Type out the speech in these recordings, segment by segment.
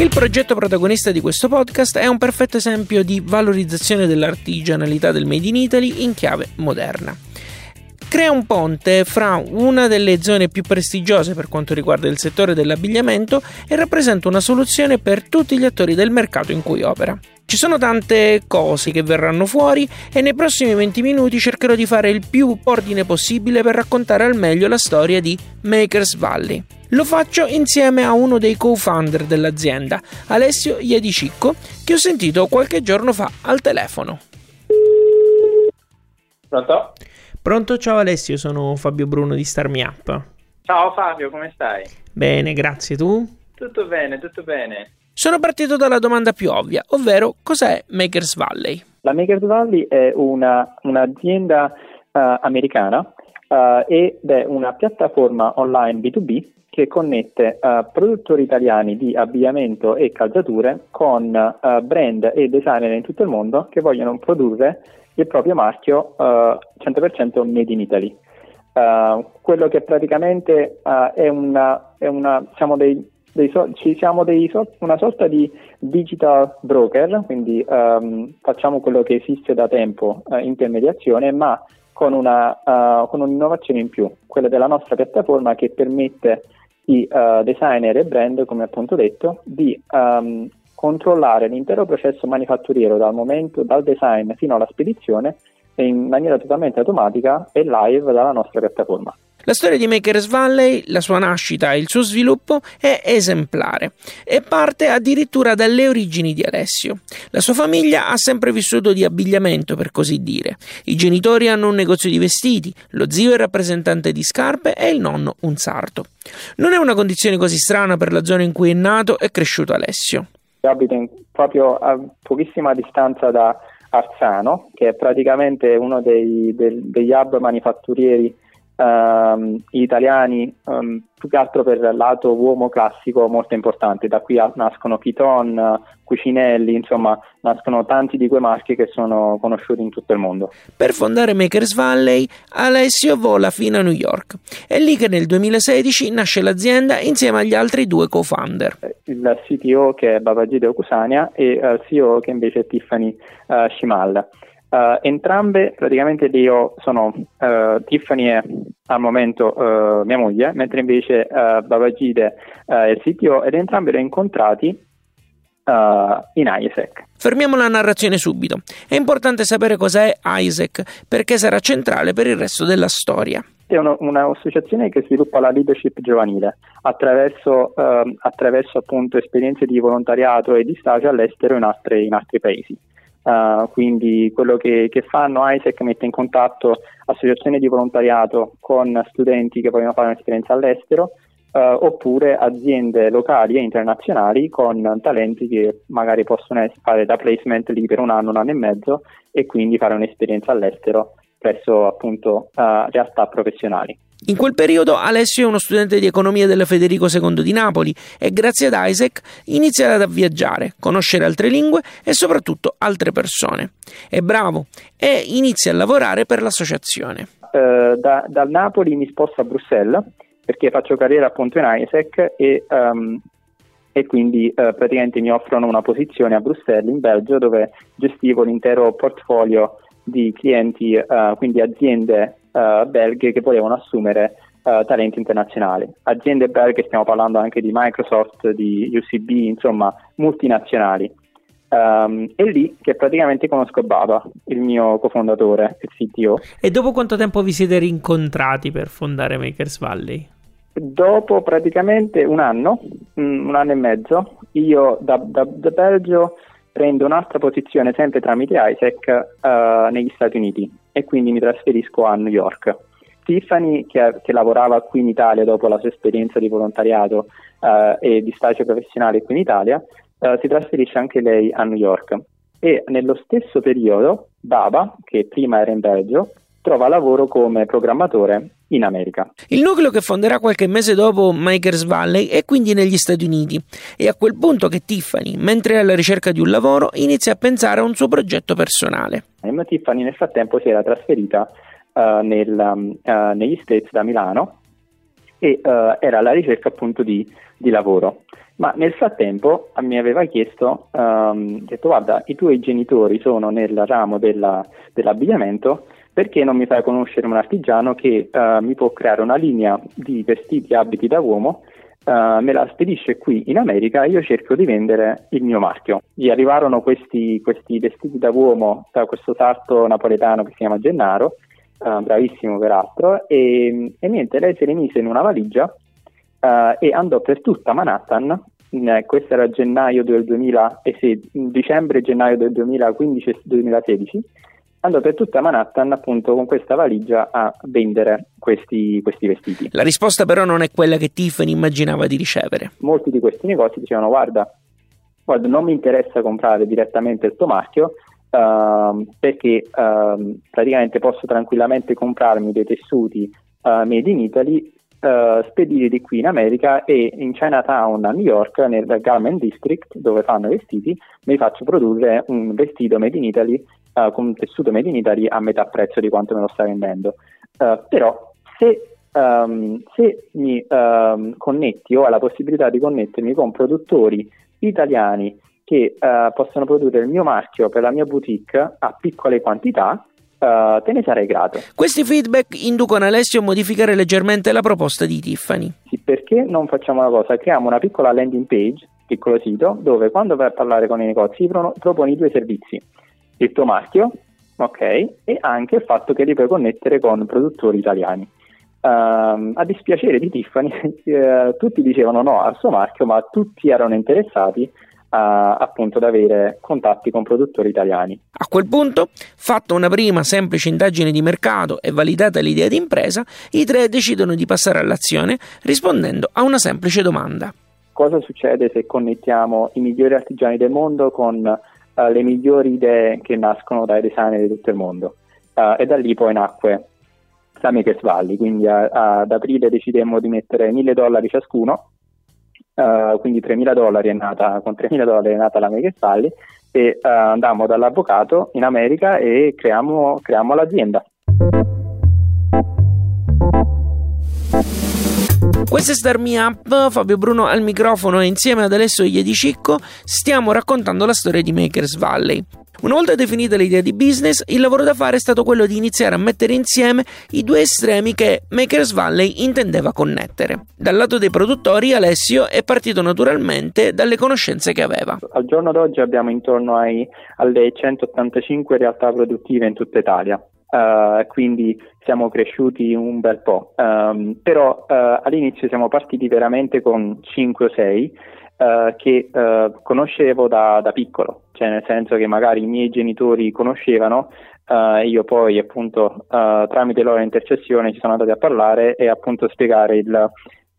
Il progetto protagonista di questo podcast è un perfetto esempio di valorizzazione dell'artigianalità del Made in Italy in chiave moderna crea un ponte fra una delle zone più prestigiose per quanto riguarda il settore dell'abbigliamento e rappresenta una soluzione per tutti gli attori del mercato in cui opera. Ci sono tante cose che verranno fuori e nei prossimi 20 minuti cercherò di fare il più ordine possibile per raccontare al meglio la storia di Makers Valley. Lo faccio insieme a uno dei co-founder dell'azienda, Alessio Iedicicco, che ho sentito qualche giorno fa al telefono. Pronto? Pronto, ciao Alessio, sono Fabio Bruno di Starmi Up. Ciao Fabio, come stai? Bene, grazie, tu? Tutto bene, tutto bene. Sono partito dalla domanda più ovvia, ovvero cos'è Makers Valley? La Makers Valley è una, un'azienda uh, americana uh, ed è una piattaforma online B2B che connette uh, produttori italiani di abbigliamento e calzature con brand e designer in tutto il mondo che vogliono produrre il proprio marchio uh, eh, 100% made in Italy. Quello che praticamente è una, è una dei, dei so, ci siamo so, una sorta di digital broker, quindi um, facciamo quello che esiste da tempo, uh, intermediazione, ma con, una, con, un'innovazione in più, quella della nostra piattaforma che permette i designer e brand, come appunto detto, di um, controllare l'intero processo manifatturiero dal momento, dal design fino alla spedizione in maniera totalmente automatica e live dalla nostra piattaforma. La storia di Makers Valley, la sua nascita e il suo sviluppo è esemplare e parte addirittura dalle origini di Alessio. La sua famiglia ha sempre vissuto di abbigliamento, per così dire. I genitori hanno un negozio di vestiti, lo zio è rappresentante di scarpe e il nonno un sarto. Non è una condizione così strana per la zona in cui è nato e cresciuto Alessio abito in, proprio a pochissima distanza da Arzano, che è praticamente uno dei, del, degli hub manifatturieri um, italiani, um, più che altro per il lato uomo classico molto importante. Da qui nascono Piton, Cucinelli, insomma, nascono tanti di quei marchi che sono conosciuti in tutto il mondo. Per fondare Makers Valley, Alessio vola fino a New York. È lì che nel 2016 nasce l'azienda insieme agli altri due co-founder. Il CTO che è Babajide Okusania e il CEO che invece è Tiffany uh, Shimal. Uh, entrambe praticamente io sono uh, Tiffany è al momento uh, mia moglie, mentre invece Babagide è il CTO ed entrambi li ho incontrati in ISEC. Fermiamo la narrazione subito. È importante sapere cos'è ISEC perché sarà centrale per il resto della storia. È uno, un'associazione che sviluppa la leadership giovanile attraverso, attraverso appunto esperienze di volontariato e di stage all'estero in altri, in altri paesi. Uh, quindi quello che, che, fanno ISEC mette in contatto associazioni di volontariato con studenti che vogliono fare un'esperienza all'estero uh, oppure aziende locali e internazionali con talenti che magari possono fare da placement lì per un anno, un anno e mezzo e quindi fare un'esperienza all'estero presso appunto uh, realtà professionali. In quel periodo Alessio è uno studente di economia della Federico II di Napoli e grazie ad Isaac inizia a viaggiare, conoscere altre lingue e soprattutto altre persone. È bravo e inizia a lavorare per l'associazione. Uh, da, dal Napoli mi sposto a Bruxelles perché faccio carriera appunto in Isaac e, um, e quindi uh, praticamente mi offrono una posizione a Bruxelles in Belgio dove gestivo l'intero portfolio di clienti, uh, quindi aziende uh, belghe che volevano assumere uh, talenti internazionali. Aziende belghe, stiamo parlando anche di Microsoft, di UCB, insomma, multinazionali. Um, è lì che praticamente conosco Baba, il mio cofondatore, il CTO. E dopo quanto tempo vi siete rincontrati per fondare Makers Valley? Dopo praticamente un anno, mm, un anno e mezzo, io da, da, da Belgio prendo un'altra posizione sempre tramite ISEC uh, negli Stati Uniti e quindi mi trasferisco a New York. Tiffany, che, che, lavorava qui in Italia dopo la sua esperienza di volontariato uh, e di stage professionale qui in Italia, uh, si trasferisce anche lei a New York. E nello stesso periodo, Baba, che prima era in Belgio, trova lavoro come programmatore in America. Il nucleo che fonderà qualche mese dopo Makers Valley è quindi negli Stati Uniti e a quel punto che Tiffany, mentre è alla ricerca di un lavoro, inizia a pensare a un suo progetto personale. E Tiffany nel frattempo si era trasferita uh, nel, uh, negli States da Milano e uh, era alla ricerca appunto di, di, lavoro. Ma nel frattempo mi aveva chiesto, um, detto guarda, i tuoi genitori sono nel ramo della, dell'abbigliamento, perché non mi fai conoscere un artigiano che uh, mi può creare una linea di vestiti e abiti da uomo, uh, me la spedisce qui in America e io cerco di vendere il mio marchio. Gli arrivarono questi, questi vestiti da uomo da questo sarto napoletano che si chiama Gennaro, uh, bravissimo peraltro, e, e, niente, lei si rimise in una valigia e andò per tutta Manhattan questo era gennaio del 2016, dicembre-gennaio del 2015-2016 andò per tutta Manhattan appunto con questa valigia a vendere questi, questi, vestiti. La risposta però non è quella che Tiffany immaginava di ricevere. Molti di questi negozi dicevano guarda, guarda non mi interessa comprare direttamente il tuo marchio uh, perché uh, praticamente posso tranquillamente comprarmi dei tessuti uh, made in Italy Uh, spedire di qui in America e in Chinatown a New York, nel Garment District dove fanno i vestiti, mi faccio produrre un vestito made in Italy uh, con un tessuto made in Italy a metà prezzo di quanto me lo sta vendendo. Uh, però se, um, se mi um, connetti o hai la possibilità di connettermi con produttori italiani che uh, possono produrre il mio marchio per la mia boutique a piccole quantità, Uh, te ne sarei grato. Questi feedback inducono Alessio a modificare leggermente la proposta di Tiffany. Sì, perché non facciamo una cosa? Creiamo una piccola landing page, piccolo sito, dove quando vai a parlare con i negozi proponi due servizi il tuo marchio, ok? E anche il fatto che li puoi connettere con produttori italiani. Uh, a dispiacere di Tiffany, eh, tutti dicevano no al suo marchio, ma tutti erano interessati a, appunto ad avere contatti con produttori italiani. A quel punto, fatta una prima semplice indagine di mercato e validata l'idea di impresa, i tre decidono di passare all'azione rispondendo a una semplice domanda. Cosa succede se connettiamo i migliori artigiani del mondo con uh, le migliori idee che nascono dai designer di tutto il mondo. Uh, e da lì poi nacque la Makers Valley, quindi ad aprile decidemmo di mettere 1000 dollari ciascuno, uh, quindi 3000 dollari è nata, con 3000 dollari è nata la Makers Valley e andammo dall'avvocato in America e creiamo, creiamo l'azienda. Questa è Star Me Up, Fabio Bruno al microfono e insieme ad Alessio Iedicicco stiamo raccontando la storia di Makers Valley. Una volta definita l'idea di business, il lavoro da fare è stato quello di iniziare a mettere insieme i due estremi che Makers Valley intendeva connettere. Dal lato dei produttori, Alessio è partito naturalmente dalle conoscenze che aveva. Al giorno d'oggi abbiamo intorno ai, alle 185 realtà produttive in tutta Italia. Uh, quindi siamo cresciuti un bel po', um, però uh, all'inizio siamo partiti veramente con 5 o 6 uh, che conoscevo da, da, piccolo, cioè nel senso che magari i miei genitori conoscevano, io poi appunto tramite loro intercessione ci sono andati a parlare e appunto spiegare il,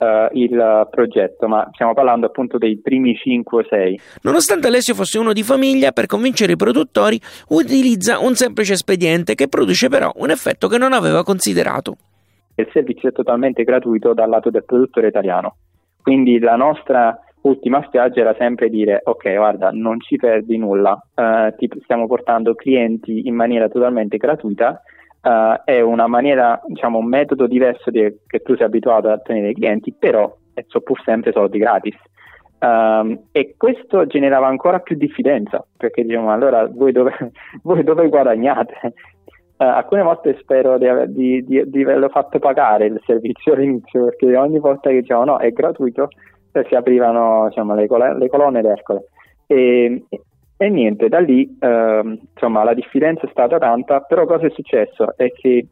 uh, il progetto, ma stiamo parlando appunto dei primi 5 o 6. Nonostante Alessio fosse uno di famiglia, per convincere i produttori utilizza un semplice espediente che produce però un effetto che non aveva considerato. Il servizio è totalmente gratuito dal lato del produttore italiano, quindi la nostra ultima spiaggia era sempre dire ok guarda non ci perdi nulla, uh, ti stiamo portando clienti in maniera totalmente gratuita uh, è una maniera, diciamo, un metodo diverso di, che tu sei abituato a ottenere i clienti, però sono pur sempre soldi gratis. Um, e questo generava ancora più diffidenza perché diciamo allora voi dove, voi dove guadagnate? Uh, alcune volte spero di, di, di, di, averlo fatto pagare il servizio all'inizio perché ogni volta che dicevano no è gratuito eh, si aprivano diciamo, le, col- le colonne d'Ercole e, e niente, da lì eh, insomma la diffidenza è stata tanta, però cosa è successo? È che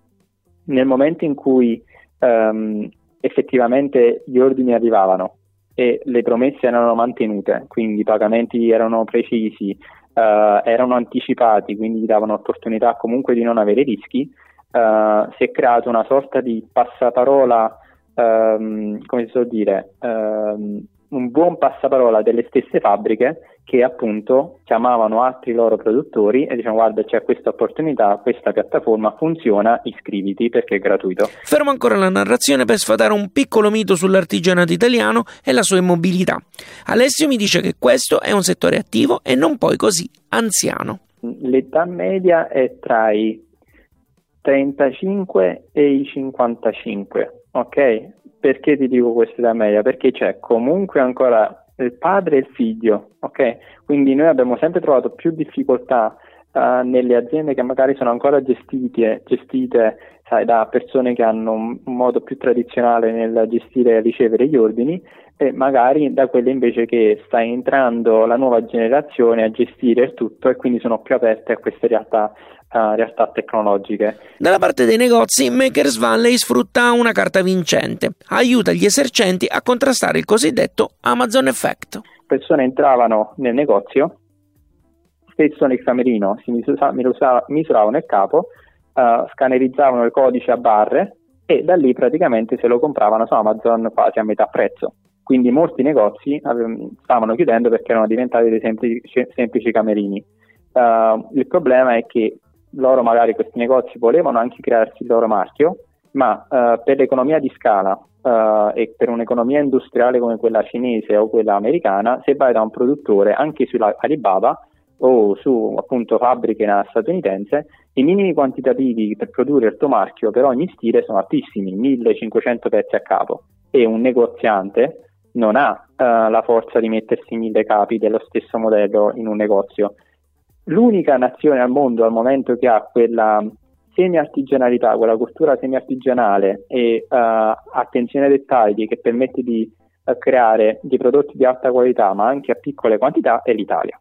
nel momento in cui ehm, effettivamente gli ordini arrivavano e le promesse erano mantenute, quindi i pagamenti erano precisi, eh, erano anticipati, quindi davano opportunità comunque di non avere rischi, uh, si è creato una sorta di passaparola, um, come si può dire, um, un buon passaparola delle stesse fabbriche che appunto chiamavano altri loro produttori e dicevano guarda c'è questa opportunità, questa piattaforma funziona, iscriviti perché è gratuito. Fermo ancora la narrazione per sfatare un piccolo mito sull'artigianato italiano e la sua immobilità. Alessio mi dice che questo è un settore attivo e non poi così anziano. L'età media è tra i 35 e i 55, ok? Perché ti dico questa età media? Perché c'è comunque ancora il padre e il figlio, ok? Quindi noi abbiamo sempre trovato più difficoltà uh, nelle aziende che magari sono ancora gestite, gestite sai, da persone che hanno un, un modo più tradizionale nel gestire e ricevere gli ordini e magari da quelle invece che sta entrando la nuova generazione a gestire il tutto e quindi sono più aperte a queste realtà uh, realtà tecnologiche. Dalla parte dei negozi, Makers Valley sfrutta una carta vincente, aiuta gli esercenti a contrastare il cosiddetto Amazon Effect. Persone entravano nel negozio, spesso nel camerino si misuravano il capo, uh, scannerizzavano il codice a barre e da lì praticamente se lo compravano su Amazon quasi a metà prezzo. Quindi molti negozi stavano chiudendo perché erano diventati dei semplici, semplici camerini. Uh, il problema è che loro magari questi negozi volevano anche crearsi il loro marchio, ma uh, per l'economia di scala uh, e per un'economia industriale come quella cinese o quella americana, se vai da un produttore anche sulla Alibaba o su appunto fabbriche statunitense, i minimi quantitativi per produrre il tuo marchio per ogni stile sono altissimi, 1500 pezzi a capo e un negoziante non ha uh, la forza di mettersi mille capi dello stesso modello in un negozio l'unica nazione al mondo al momento che ha quella semi-artigianalità, quella costura semi-artigianale e uh, attenzione ai dettagli che permette di uh, creare dei prodotti di alta qualità ma anche a piccole quantità è l'Italia.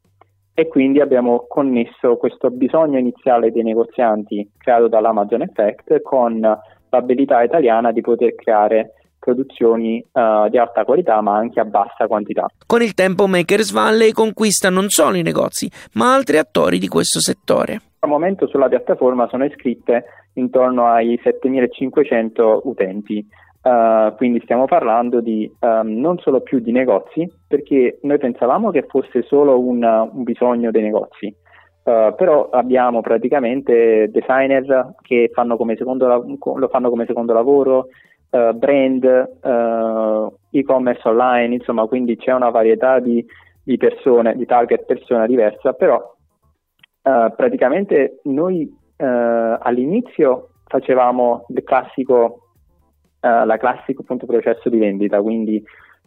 E quindi abbiamo connesso questo bisogno iniziale dei negozianti creato dall'Amazon Effect con l'abilità italiana di poter creare produzioni uh, di alta qualità ma anche a bassa quantità. Con il tempo Makers Valley conquista non solo i negozi ma altri attori di questo settore. Al momento sulla piattaforma sono iscritte intorno ai 7500 utenti, uh, quindi stiamo parlando di um, non solo più di negozi perché noi pensavamo che fosse solo un, un bisogno dei negozi. Uh, però abbiamo praticamente designer che fanno secondo, lo fanno come secondo lavoro, uh, brand, e-commerce online, insomma, quindi c'è una varietà di, di persone, di target persona diversa, però praticamente noi all'inizio facevamo il classico, la classico appunto, processo di vendita, quindi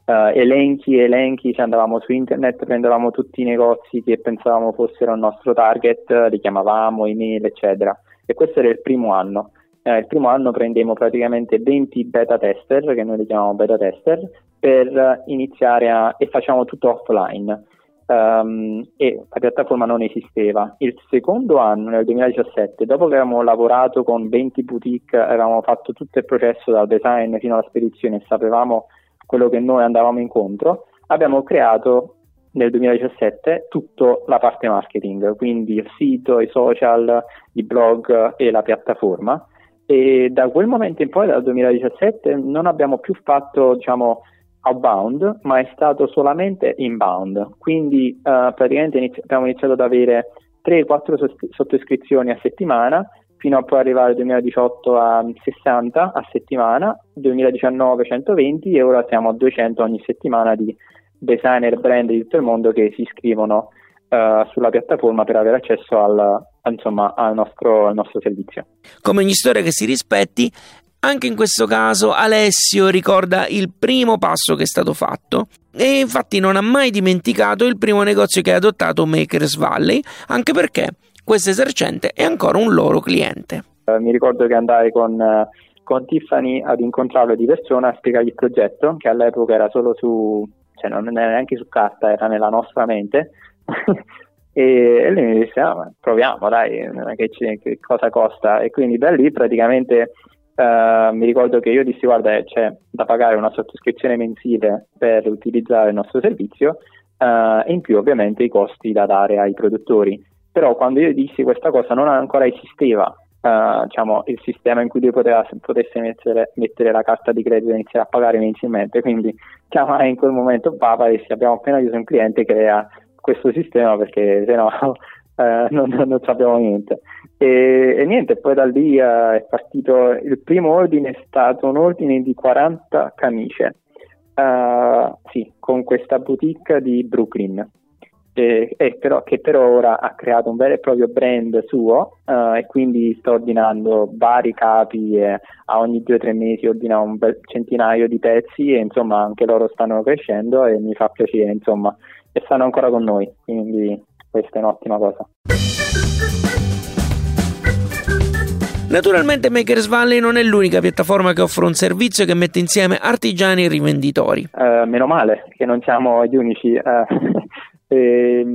elenchi e elenchi, cioè andavamo su internet, prendevamo tutti i negozi che pensavamo fossero il nostro target, li chiamavamo, email, eccetera. E questo era il primo anno eh, il primo anno prendemmo praticamente 20 beta tester, che noi li chiamiamo beta tester, per iniziare a, e facciamo tutto offline. Um, e la piattaforma non esisteva. Il secondo anno, nel 2017, dopo che avevamo lavorato con 20 boutique, avevamo fatto tutto il processo dal design fino alla spedizione e sapevamo quello che noi andavamo incontro, abbiamo creato nel 2017 tutta la parte marketing, quindi il sito, i social, i blog e la piattaforma e da quel momento in poi, dal 2017, non abbiamo più fatto diciamo, outbound, ma è stato solamente inbound. Quindi uh, praticamente inizi- abbiamo iniziato ad avere 3-4 sost- sottoscrizioni a settimana, fino a poi arrivare nel 2018 a 60 a settimana, 2019 120 e ora siamo a 200 ogni settimana di designer brand di tutto il mondo che si iscrivono uh, sulla piattaforma per avere accesso al, insomma, al, nostro, al nostro servizio. Come ogni storia che si rispetti, anche in questo caso Alessio ricorda il primo passo che è stato fatto e infatti non ha mai dimenticato il primo negozio che ha adottato Makers Valley, anche perché questo esercente è ancora un loro cliente. Uh, mi ricordo che andai con, uh, con, Tiffany ad incontrarlo di persona a spiegargli il progetto, che all'epoca era solo su, cioè non era neanche su carta, era nella nostra mente. e, lui mi disse ah, proviamo dai che, che, cosa costa e quindi da lì praticamente uh, mi ricordo che io dissi guarda c'è da pagare una sottoscrizione mensile per utilizzare il nostro servizio uh, e in più ovviamente i costi da dare ai produttori però quando io dissi questa cosa non ancora esisteva uh, diciamo, il sistema in cui lui poteva, potesse mettere, mettere, la carta di credito e iniziare a pagare mensilmente. Quindi chiamai in quel momento Papa e disse abbiamo appena chiuso un cliente crea questo sistema perché se no uh, non, non, sappiamo niente. E, e, niente, poi da lì uh, è partito il primo ordine, è stato un ordine di 40 camicie. sì, con questa boutique di Brooklyn eh, però, che però ora ha creato un vero e proprio brand suo uh, e quindi sto ordinando vari capi e a ogni due o tre mesi ordina un centinaio di pezzi e insomma anche loro stanno crescendo e mi fa piacere insomma e stanno ancora con noi quindi questa è un'ottima cosa. Naturalmente Makers Valley non è l'unica piattaforma che offre un servizio che mette insieme artigiani e rivenditori. Uh, meno male che non siamo gli unici. Uh, e,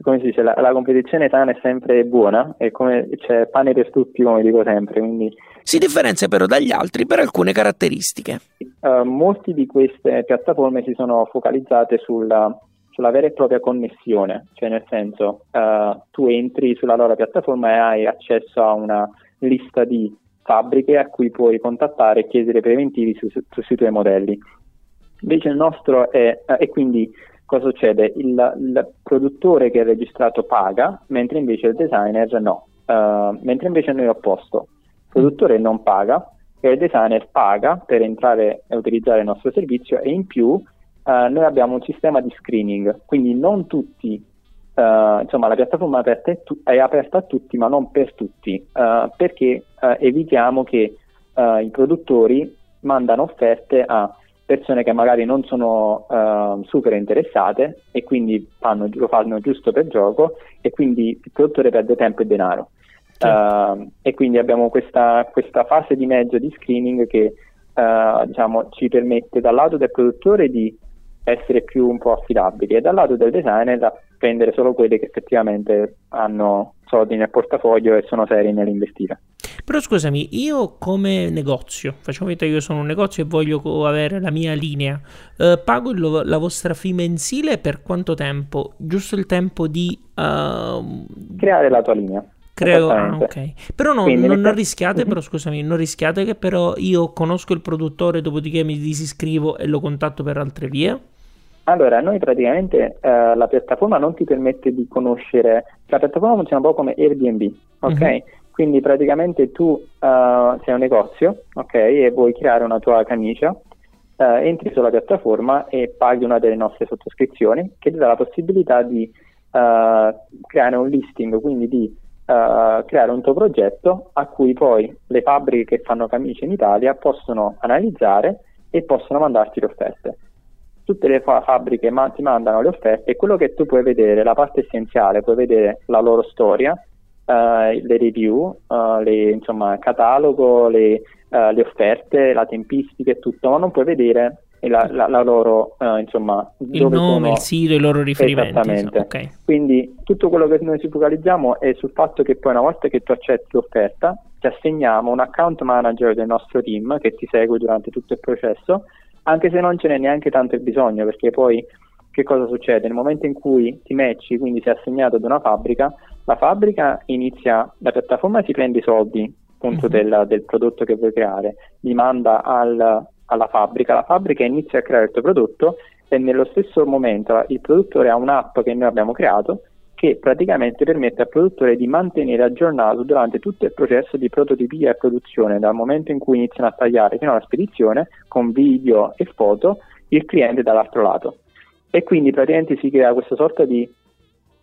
come si dice, la, la, competizione sana è sempre buona e come c'è pane per tutti, come dico sempre. Quindi... Si differenzia però dagli altri per alcune caratteristiche. Uh, molte di queste piattaforme si sono focalizzate sulla, sulla vera e propria connessione, cioè nel senso uh, tu entri sulla loro piattaforma e hai accesso a una lista di fabbriche a cui puoi contattare e chiedere preventivi su, su, sui tuoi modelli. Invece il nostro è, uh, e quindi cosa succede? Il, il, produttore che è registrato paga, mentre invece il designer no. Uh, mentre invece noi opposto, il produttore non paga e il designer paga per entrare e utilizzare il nostro servizio e in più uh, noi abbiamo un sistema di screening, quindi non tutti, uh, insomma la piattaforma aperta è, tu- è, aperta a tutti ma non per tutti, perché evitiamo che i produttori mandano offerte a persone che magari non sono uh, super interessate e quindi fanno, lo fanno giusto per gioco e quindi il produttore perde tempo e denaro. Uh, e quindi abbiamo questa, questa, fase di mezzo di screening che uh, diciamo, ci permette dal lato del produttore di essere più un po' affidabili e dal lato del designer da prendere solo quelli che effettivamente hanno soldi nel portafoglio e sono seri nell'investire. Però scusami, io come negozio, facciamo finta che io sono un negozio e voglio avere la mia linea, eh, pago il, la vostra fee mensile per quanto tempo? Giusto il tempo di... Uh... Creare la tua linea. Creo, ah, ok. Però no, non, non rischiate, mm-hmm. però scusami, non rischiate che però io conosco il produttore, dopodiché mi disiscrivo e lo contatto per altre vie? Allora, noi praticamente eh, la piattaforma non ti permette di conoscere, la piattaforma funziona un po' come Airbnb, ok? Mm-hmm. Quindi praticamente tu uh, sei un negozio, ok, e vuoi creare una tua camicia, uh, entri sulla piattaforma e paghi una delle nostre sottoscrizioni che ti dà la possibilità di uh, creare un listing, quindi di creare un tuo progetto a cui poi le fabbriche che fanno camicie in Italia possono analizzare e possono mandarti le offerte tutte le fa- fabbriche ma- ti mandano le offerte e quello che tu puoi vedere, la parte essenziale, puoi vedere la loro storia, uh, le review, uh, le, insomma, il catalogo, le, uh, le, offerte, la tempistica e tutto, ma non puoi vedere la, la, la loro, insomma, il nome, sono... il sito, i loro riferimenti. Esattamente. Okay. Quindi tutto quello che noi ci focalizziamo è sul fatto che poi una volta che tu accetti l'offerta, ti assegniamo un account manager del nostro team che ti segue durante tutto il processo, anche se non ce n'è neanche tanto il bisogno, perché poi che cosa succede? Nel momento in cui ti matchi, quindi sei assegnato ad una fabbrica, la fabbrica inizia, la piattaforma si prende i soldi appunto uh-huh. del, del, prodotto che vuoi creare, li manda al, alla fabbrica, la fabbrica inizia a creare il tuo prodotto e nello stesso momento il produttore ha un'app che noi abbiamo creato che praticamente permette al produttore di mantenere aggiornato durante tutto il processo di prototipia e produzione, dal momento in cui iniziano a tagliare fino alla spedizione, con video e foto, il cliente dall'altro lato. E quindi praticamente si crea questa sorta di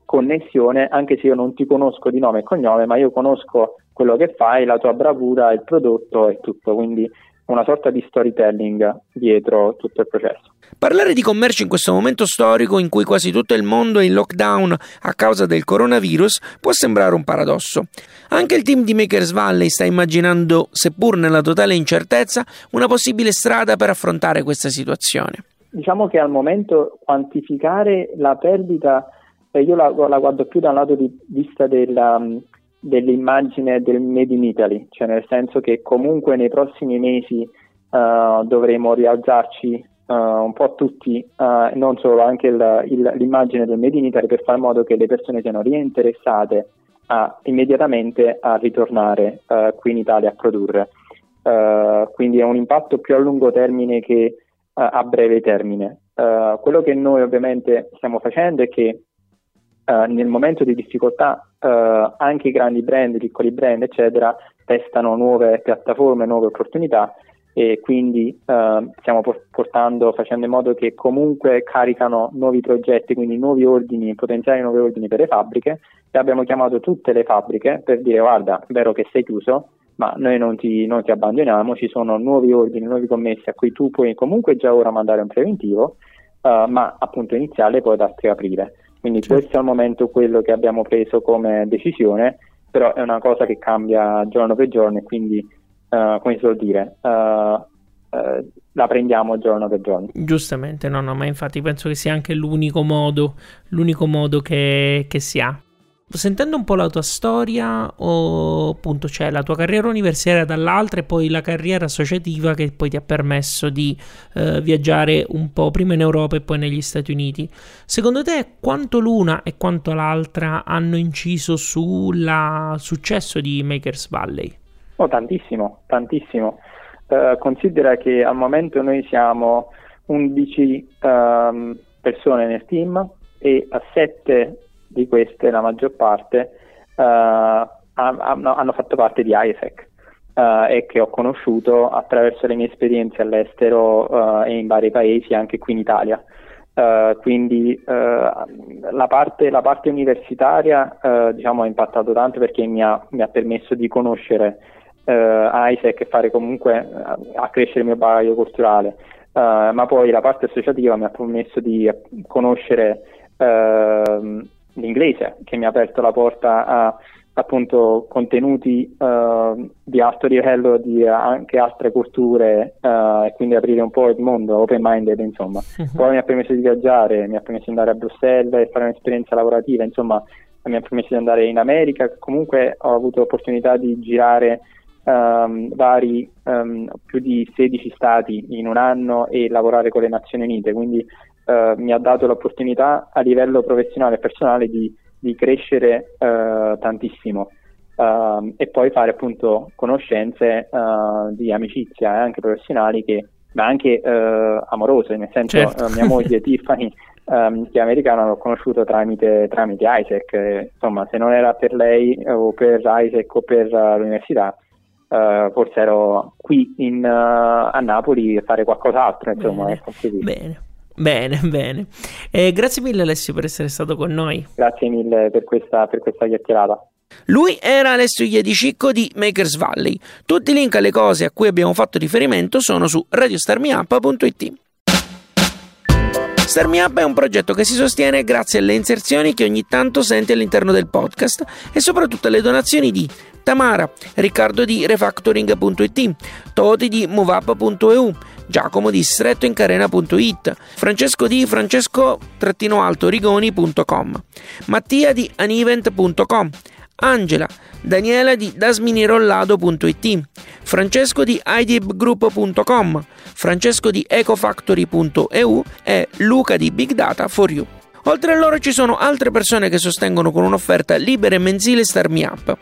connessione, anche se io non ti conosco di nome e cognome, ma io conosco quello che fai, la tua bravura, il prodotto e tutto, quindi una sorta di storytelling dietro tutto il processo. Parlare di commercio in questo momento storico in cui quasi tutto il mondo è in lockdown a causa del coronavirus può sembrare un paradosso. Anche il team di Makers Valley sta immaginando, seppur nella totale incertezza, una possibile strada per affrontare questa situazione. Diciamo che al momento quantificare la perdita eh, io la, la, guardo più da un lato di vista della, mm, dell'immagine del Made in Italy, cioè nel senso che comunque nei prossimi mesi uh, dovremo rialzarci uh, un po' tutti, uh, non solo, anche il, il, l'immagine del Made in Italy per far in modo che le persone siano riinteressate a, immediatamente a ritornare qui in Italia a produrre. Quindi è un impatto più a lungo termine che a breve termine. quello che noi ovviamente stiamo facendo è che nel momento di difficoltà anche i grandi brand, i piccoli brand, eccetera, testano nuove piattaforme, nuove opportunità e quindi uh, stiamo portando, facendo in modo che comunque caricano nuovi progetti, quindi nuovi ordini, potenziali nuovi ordini per le fabbriche e abbiamo chiamato tutte le fabbriche per dire guarda, è vero che sei chiuso, ma noi non ti, non ti abbandoniamo, ci sono nuovi ordini, nuovi commessi a cui tu puoi comunque già ora mandare un preventivo, uh, ma appunto iniziale poi darti aprire. Quindi certo. questo è al momento quello che abbiamo preso come decisione, però è una cosa che cambia giorno per giorno e quindi uh, come si suol dire, uh, la prendiamo giorno per giorno. Giustamente, no, no, ma infatti penso che sia anche l'unico modo, l'unico modo che, che si ha. Sentendo un po' la tua storia, o appunto c'è la tua carriera universitaria dall'altra e poi la carriera associativa che poi ti ha permesso di eh, viaggiare un po' prima in Europa e poi negli Stati Uniti. Secondo te quanto l'una e quanto l'altra hanno inciso sul successo di Makers Valley? Oh, tantissimo, tantissimo. Uh, considera che al momento noi siamo 11 um, ehm, persone nel team e a 7 di queste, la maggior parte, uh, hanno, hanno, fatto parte di ISEC uh, e che ho conosciuto attraverso le mie esperienze all'estero e in vari paesi, anche qui in Italia. Quindi la, parte, la, parte, universitaria diciamo, ha impattato tanto perché mi ha, mi ha permesso di conoscere eh, ISEC e fare comunque eh, accrescere il mio bagaglio culturale, uh, ma poi la parte associativa mi ha permesso di conoscere uh, l'inglese, che mi ha aperto la porta a appunto contenuti uh, di alto livello di anche altre culture uh, e quindi aprire un po' il mondo open minded insomma poi mi ha permesso di viaggiare mi ha permesso di andare a Bruxelles e fare un'esperienza lavorativa insomma mi ha permesso di andare in America. Comunque ho avuto l'opportunità di girare um, vari um, più di 16 stati in un anno e lavorare con le Nazioni Unite, quindi uh, mi ha dato l'opportunità a livello professionale e personale di, di crescere uh, tantissimo. Uh, e poi fare appunto conoscenze uh, di amicizia e eh, anche professionali che, ma anche uh, amorose, nel senso certo. mia moglie Tiffany um, che è americana l'ho conosciuto tramite, tramite Isaac, eh, insomma se non era per lei o per Isaac o per l'università Uh, forse ero qui in, uh, a Napoli a fare qualcos'altro, insomma. Bene, ecco, bene. Bene, bene. Eh, grazie mille Alessio per essere stato con noi. Grazie mille per questa, per questa chiacchierata. Lui era Alessio Iedicicco di Makers Valley. Tutti i link alle cose a cui abbiamo fatto riferimento sono su radiostarmiup.it. Starmi Up è un progetto che si sostiene grazie alle inserzioni che ogni tanto senti all'interno del podcast e soprattutto alle donazioni di Tamara, Riccardo di Refactoring.it, Toti di MoveUp.eu, Giacomo di strettoincarena.it, Francesco di francesco-rigoni.com, Mattia di anivent.com, Angela, Daniela di dasminirollado.it, Francesco di idibgroup.com, Francesco di ecofactory.eu e Luca di Big Data for You. Oltre a loro ci sono altre persone che sostengono con un'offerta libera e mensile Starmi Up.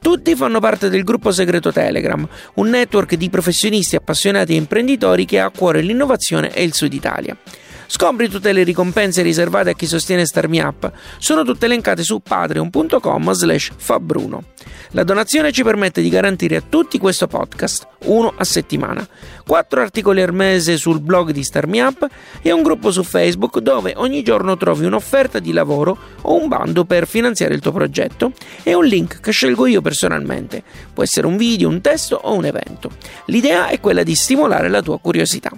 Tutti fanno parte del gruppo segreto Telegram, un network di professionisti appassionati e imprenditori che ha a cuore l'innovazione e il Sud Italia. Scopri tutte le ricompense riservate a chi sostiene Starmi Up. Sono tutte elencate su patreon.com slash fabbruno. La donazione ci permette di garantire a tutti questo podcast, uno a settimana, quattro articoli al mese sul blog di Starmi Up e un gruppo su Facebook dove ogni giorno trovi un'offerta di lavoro o un bando per finanziare il tuo progetto e un link che scelgo io personalmente. Può essere un video, un testo o un evento. L'idea è quella di stimolare la tua curiosità.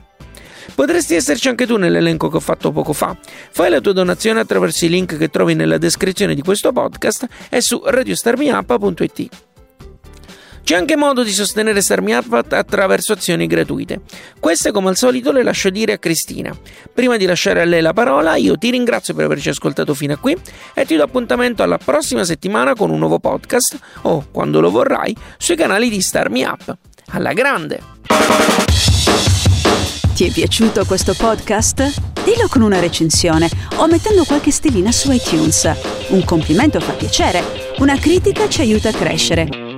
Potresti esserci anche tu nell'elenco che ho fatto poco fa. Fai la tua donazione attraverso i link che trovi nella descrizione di questo podcast e su radiostarmiup.it. C'è anche modo di sostenere Starmi Up attraverso azioni gratuite. Queste, come al solito, le lascio dire a Cristina. Prima di lasciare a lei la parola, io ti ringrazio per averci ascoltato fino a qui e ti do appuntamento alla prossima settimana con un nuovo podcast o, quando lo vorrai, sui canali di Starmi Up. Alla grande! Ti è piaciuto questo podcast? Dillo con una recensione o mettendo qualche stellina su iTunes. Un complimento fa piacere Una critica ci aiuta a crescere.